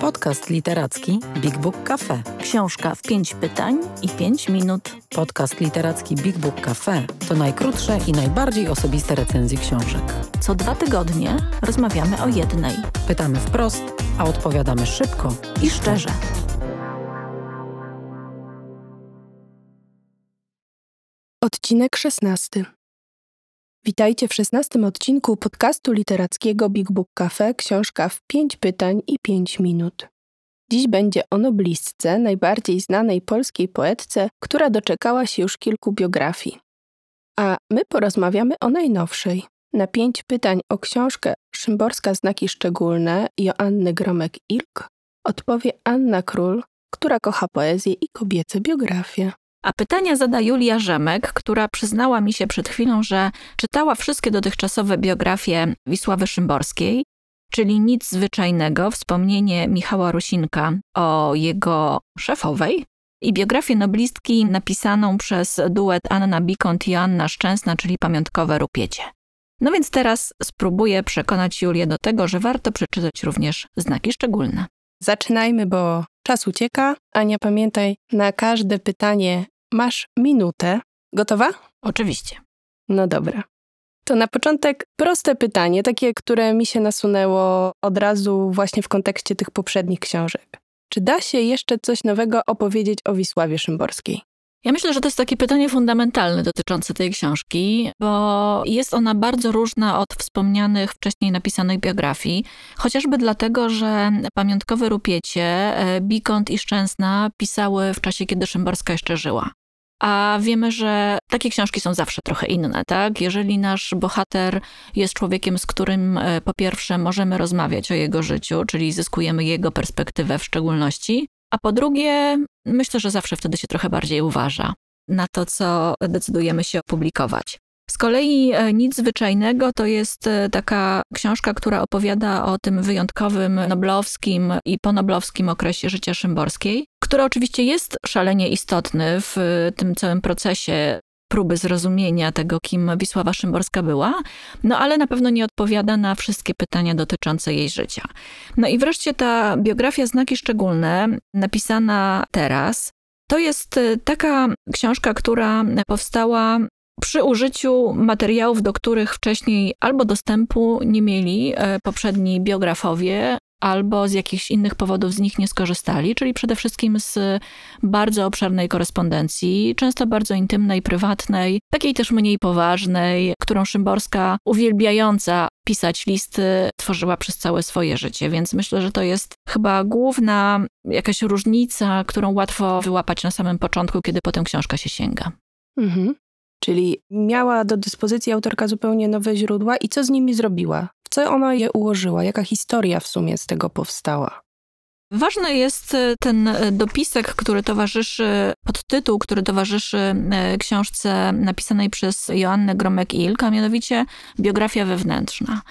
Podcast literacki Big Book Cafe. Książka w pięć pytań i pięć minut. Podcast literacki Big Book Cafe to najkrótsze i najbardziej osobiste recenzje książek. Co dwa tygodnie rozmawiamy o jednej. Pytamy wprost, a odpowiadamy szybko I szczerze. Odcinek 16. Witajcie w 16 odcinku podcastu literackiego Big Book Cafe, książka w 5 pytań i 5 minut. Dziś będzie o noblistce, najbardziej znanej polskiej poetce, która doczekała się już kilku biografii. A my porozmawiamy o najnowszej. Na 5 pytań o książkę Szymborska Znaki Szczególne Joanny Gromek-Ilk odpowie Anna Król, która kocha poezję i kobiece biografie. A pytania zada Julia Rzemek, która przyznała mi się przed chwilą, że czytała wszystkie dotychczasowe biografie Wisławy Szymborskiej, czyli nic zwyczajnego, wspomnienie Michała Rusinka o jego szefowej i biografię noblistki napisaną przez duet Anna Bikont i Anna Szczęsna, czyli pamiątkowe Rupiecie. No więc teraz spróbuję przekonać Julię do tego, że warto przeczytać również znaki szczególne. Zaczynajmy, bo czas ucieka. Ania, pamiętaj, na każde pytanie masz minutę. Gotowa? Oczywiście. No dobra. To na początek proste pytanie, takie, które mi się nasunęło od razu właśnie w kontekście tych poprzednich książek. Czy da się jeszcze coś nowego opowiedzieć o Wisławie Szymborskiej? Ja myślę, że to jest takie pytanie fundamentalne dotyczące tej książki, bo jest ona bardzo różna od wspomnianych wcześniej napisanych biografii, chociażby dlatego, że pamiątkowe rupiecie e, Bikont i Szczęsna pisały w czasie, kiedy Szymborska jeszcze żyła. A wiemy, że takie książki są zawsze trochę inne, tak? Jeżeli nasz bohater jest człowiekiem, z którym e, po pierwsze możemy rozmawiać o jego życiu, czyli zyskujemy jego perspektywę w szczególności, a po drugie, myślę, że zawsze wtedy się trochę bardziej uważa na to, co decydujemy się opublikować. Z kolei e, Nic Zwyczajnego to jest e, taka książka, która opowiada o tym wyjątkowym noblowskim i ponoblowskim okresie życia Szymborskiej, który oczywiście jest szalenie istotny w e, tym całym procesie próby zrozumienia tego, kim Wisława Szymborska była, no ale na pewno nie odpowiada na wszystkie pytania dotyczące jej życia. No i wreszcie ta biografia Znaki Szczególne, napisana teraz, to jest taka książka, która powstała przy użyciu materiałów, do których wcześniej albo dostępu nie mieli e, poprzedni biografowie, albo z jakichś innych powodów z nich nie skorzystali, czyli przede wszystkim z bardzo obszernej korespondencji, często bardzo intymnej, prywatnej, takiej też mniej poważnej, którą Szymborska, uwielbiająca pisać listy, tworzyła przez całe swoje życie. Więc myślę, że to jest chyba główna jakaś różnica, którą łatwo wyłapać na samym początku, kiedy potem książka się sięga. Mhm. Czyli miała do dyspozycji autorka zupełnie nowe źródła i co z nimi zrobiła? Co ona je ułożyła? Jaka historia w sumie z tego powstała? Ważny jest e, ten e, dopisek, który towarzyszy, podtytuł, który towarzyszy e, książce napisanej przez Joannę Gromek-Ilk, a mianowicie biografia wewnętrzna.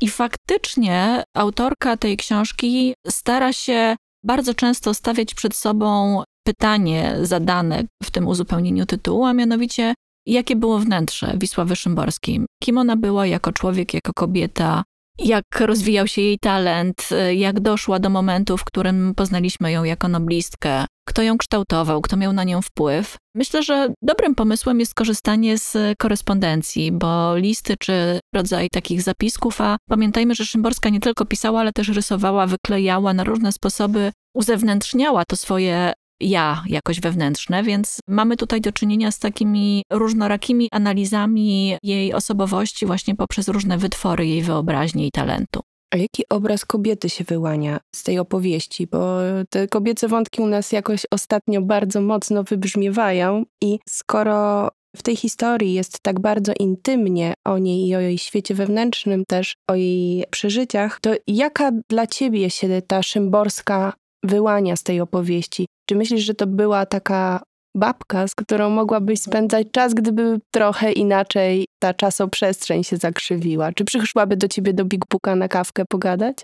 I faktycznie autorka tej książki stara się bardzo często stawiać przed sobą pytanie zadane w tym uzupełnieniu tytułu, a mianowicie jakie było wnętrze Wisławy Szymborskiej, kim ona była jako człowiek, jako kobieta, jak rozwijał się jej talent, jak doszła do momentu, w którym poznaliśmy ją jako noblistkę, kto ją kształtował, kto miał na nią wpływ. Myślę, że dobrym pomysłem jest korzystanie z korespondencji, bo listy czy rodzaj takich zapisków, a pamiętajmy, że Szymborska nie tylko pisała, ale też rysowała, wyklejała na różne sposoby, uzewnętrzniała to swoje ja jakoś wewnętrzne, więc mamy tutaj do czynienia z takimi różnorakimi analizami jej osobowości właśnie poprzez różne wytwory jej wyobraźni i talentu. A jaki obraz kobiety się wyłania z tej opowieści? Bo te kobiece wątki u nas jakoś ostatnio bardzo mocno wybrzmiewają i skoro w tej historii jest tak bardzo intymnie o niej i o jej świecie wewnętrznym, też o jej przeżyciach, to jaka dla ciebie się ta szymborska wyłania z tej opowieści? Czy myślisz, że to była taka babka, z którą mogłabyś spędzać czas, gdyby trochę inaczej ta czasoprzestrzeń się zakrzywiła? Czy przyszłaby do ciebie do Big Booka na kawkę pogadać?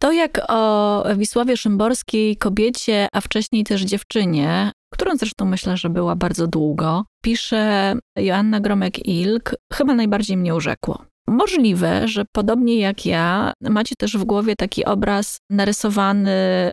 To jak o Wisławie Szymborskiej, kobiecie, a wcześniej też dziewczynie, którą zresztą myślę, że była bardzo długo, pisze Joanna Gromek-Ilk, chyba najbardziej mnie urzekło. Możliwe, że podobnie jak ja, macie też w głowie taki obraz narysowany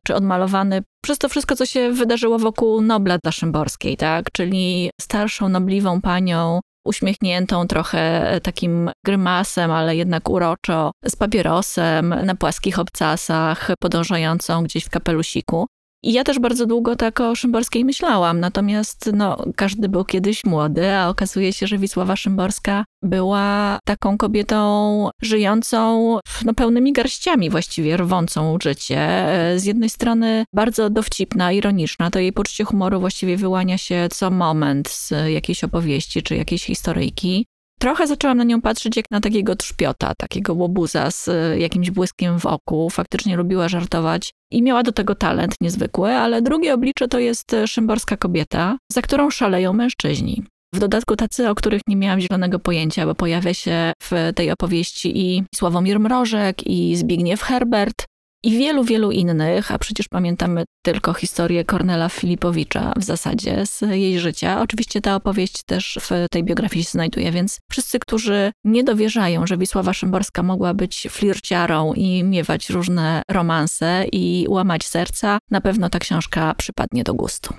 czy odmalowany przez to wszystko, co się wydarzyło wokół Nobla dla Szymborskiej, tak? Czyli starszą, nobliwą panią, uśmiechniętą trochę takim grymasem, ale jednak uroczo, z papierosem, na płaskich obcasach, podążającą gdzieś w kapelusiku. I ja też bardzo długo tak o Szymborskiej myślałam, natomiast no, każdy był kiedyś młody, a okazuje się, że Wisława Szymborska była taką kobietą żyjącą no, pełnymi garściami właściwie, rwącą życie. Z jednej strony bardzo dowcipna, ironiczna, to jej poczucie humoru właściwie wyłania się co moment z jakiejś opowieści czy jakiejś historyjki. Trochę zaczęłam na nią patrzeć jak na takiego trzpiota, takiego łobuza z e, jakimś błyskiem w oku. Faktycznie lubiła żartować i miała do tego talent niezwykły, ale drugie oblicze to jest e, szymborska kobieta, za którą szaleją mężczyźni. W dodatku tacy, o których nie miałam zielonego pojęcia, bo pojawia się w tej opowieści i Sławomir Mrożek, i Zbigniew Herbert, i wielu, wielu innych, a przecież pamiętamy tylko historię Kornela Filipowicza w zasadzie z jej życia. Oczywiście ta opowieść też w tej biografii się znajduje, więc wszyscy, którzy nie dowierzają, że Wisława Szymborska mogła być flirciarą i miewać różne romanse i łamać serca, na pewno ta książka przypadnie do gustu.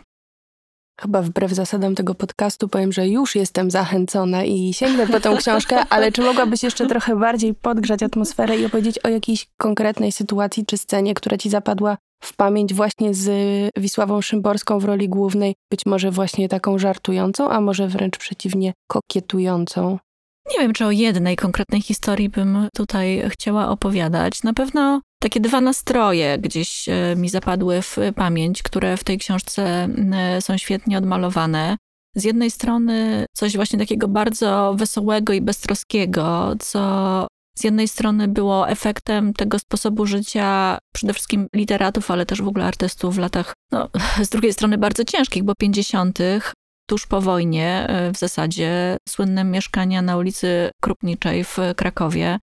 Chyba wbrew zasadom tego podcastu powiem, że już jestem zachęcona i sięgnę po tę książkę, ale czy mogłabyś jeszcze trochę bardziej podgrzać atmosferę i opowiedzieć o jakiejś konkretnej sytuacji czy scenie, która ci zapadła w pamięć właśnie z Wisławą Szymborską w roli głównej, być może właśnie taką żartującą, a może wręcz przeciwnie, kokietującą? Nie wiem, czy o jednej konkretnej historii bym tutaj chciała opowiadać. Na pewno takie dwa nastroje gdzieś e, mi zapadły w pamięć, które w tej książce są świetnie odmalowane. Z jednej strony coś właśnie takiego bardzo wesołego i beztroskiego, co z jednej strony było efektem tego sposobu życia przede wszystkim literatów, ale też w ogóle artystów w latach, no, z drugiej strony bardzo ciężkich, bo 50., tuż po wojnie e, w zasadzie słynne mieszkania na ulicy Krupniczej w Krakowie,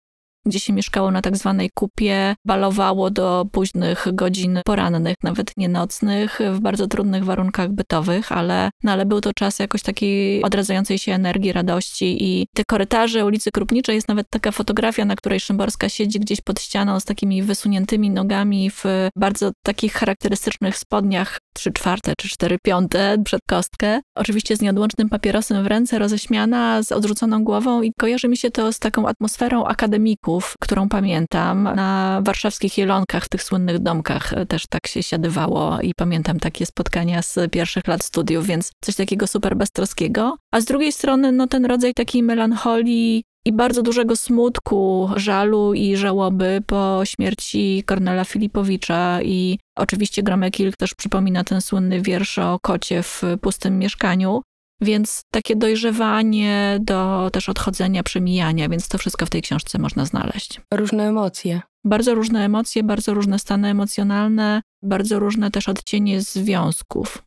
gdzie się mieszkało na tak zwanej kupie, balowało do późnych godzin porannych, nawet nie nocnych, w bardzo trudnych warunkach bytowych, ale, no ale był to czas jakoś takiej odradzającej się energii, radości i te korytarze ulicy Krupniczej jest nawet taka fotografia, na której Szymborska siedzi gdzieś pod ścianą z takimi wysuniętymi nogami w bardzo takich charakterystycznych spodniach trzy czwarte czy cztery piąte przed kostkę. Oczywiście z nieodłącznym papierosem w ręce, roześmiana, z odrzuconą głową i kojarzy mi się to z taką atmosferą akademików, którą pamiętam. Na warszawskich jelonkach, w tych słynnych domkach też tak się siadywało i pamiętam takie spotkania z pierwszych lat studiów, więc coś takiego super beztroskiego. A z drugiej strony, no ten rodzaj takiej melancholii, i bardzo dużego smutku, żalu i żałoby po śmierci Kornela Filipowicza i oczywiście Gromekilk też przypomina ten słynny wiersz o kocie w pustym mieszkaniu, więc takie dojrzewanie do też odchodzenia, przemijania, więc to wszystko w tej książce można znaleźć. Różne emocje. Bardzo różne emocje, bardzo różne stany emocjonalne, bardzo różne też odcienie związków.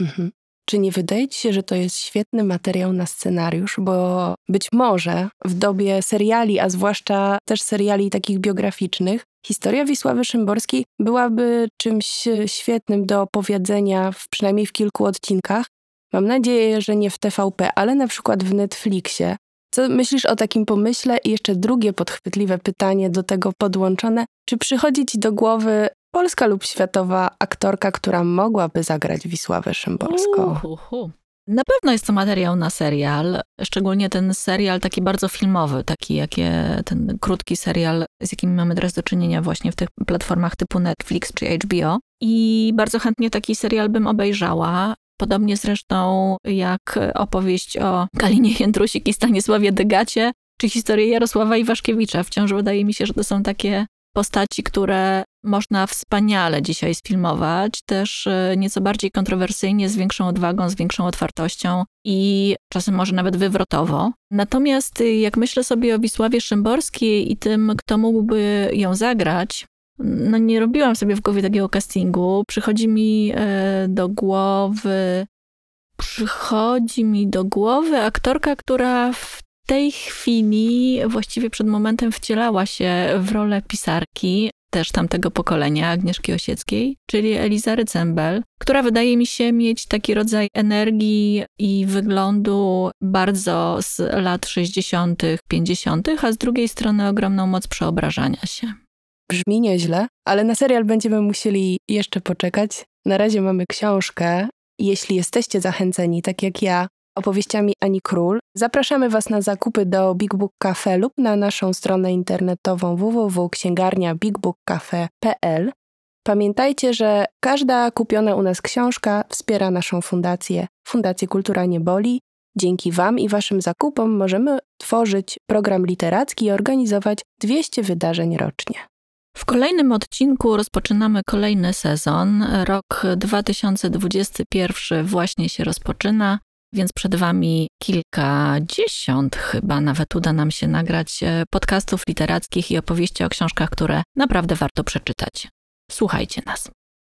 Mhm. Czy nie wydaje ci się, że to jest świetny materiał na scenariusz? Bo być może w dobie seriali, a zwłaszcza też seriali takich biograficznych, historia Wisławy Szymborskiej byłaby czymś świetnym do opowiedzenia, w, przynajmniej w kilku odcinkach. Mam nadzieję, że nie w TVP, ale na przykład w Netflixie. Co myślisz o takim pomyśle? I jeszcze drugie podchwytliwe pytanie do tego podłączone. Czy przychodzi ci do głowy polska lub światowa aktorka, która mogłaby zagrać Wisławę Szymborską? Uhuhu. Na pewno jest to materiał na serial, szczególnie ten serial taki bardzo filmowy, taki jakie ten krótki serial, z jakim mamy teraz do czynienia właśnie w tych platformach typu Netflix czy HBO. I bardzo chętnie taki serial bym obejrzała. Podobnie zresztą jak opowieść o Kalinie Jędrusik i Stanisławie Degacie, czy historię Jarosława Iwaszkiewicza. Wciąż wydaje mi się, że to są takie postaci, które można wspaniale dzisiaj sfilmować, też e, nieco bardziej kontrowersyjnie, z większą odwagą, z większą otwartością i czasem może nawet wywrotowo. Natomiast y, jak myślę sobie o Wisławie Szymborskiej i tym, kto mógłby ją zagrać, no nie robiłam sobie w głowie takiego castingu. Przychodzi mi e, do głowy przychodzi mi do głowy aktorka, która w tej chwili właściwie przed momentem wcielała się w rolę pisarki też tamtego pokolenia, Agnieszki Osieckiej, czyli Elizary Cembel, która wydaje mi się mieć taki rodzaj energii i wyglądu bardzo z lat 60., 50., a z drugiej strony ogromną moc przeobrażania się. Brzmi nieźle, ale na serial będziemy musieli jeszcze poczekać. Na razie mamy książkę. Jeśli jesteście zachęceni, tak jak ja, opowieściami Ani Król, zapraszamy Was na zakupy do Big Book Cafe lub na naszą stronę internetową www.księgarnia.bigbookcafe.pl. Pamiętajcie, że każda kupiona u nas książka wspiera naszą fundację, Fundację Kultura Nie Boli. Dzięki Wam i Waszym zakupom możemy tworzyć program literacki i organizować 200 wydarzeń rocznie. W kolejnym odcinku rozpoczynamy kolejny sezon. Rok 2021 właśnie się rozpoczyna, więc przed Wami kilkadziesiąt, chyba nawet uda nam się nagrać e, podcastów literackich i opowieści o książkach, które naprawdę warto przeczytać. Słuchajcie nas.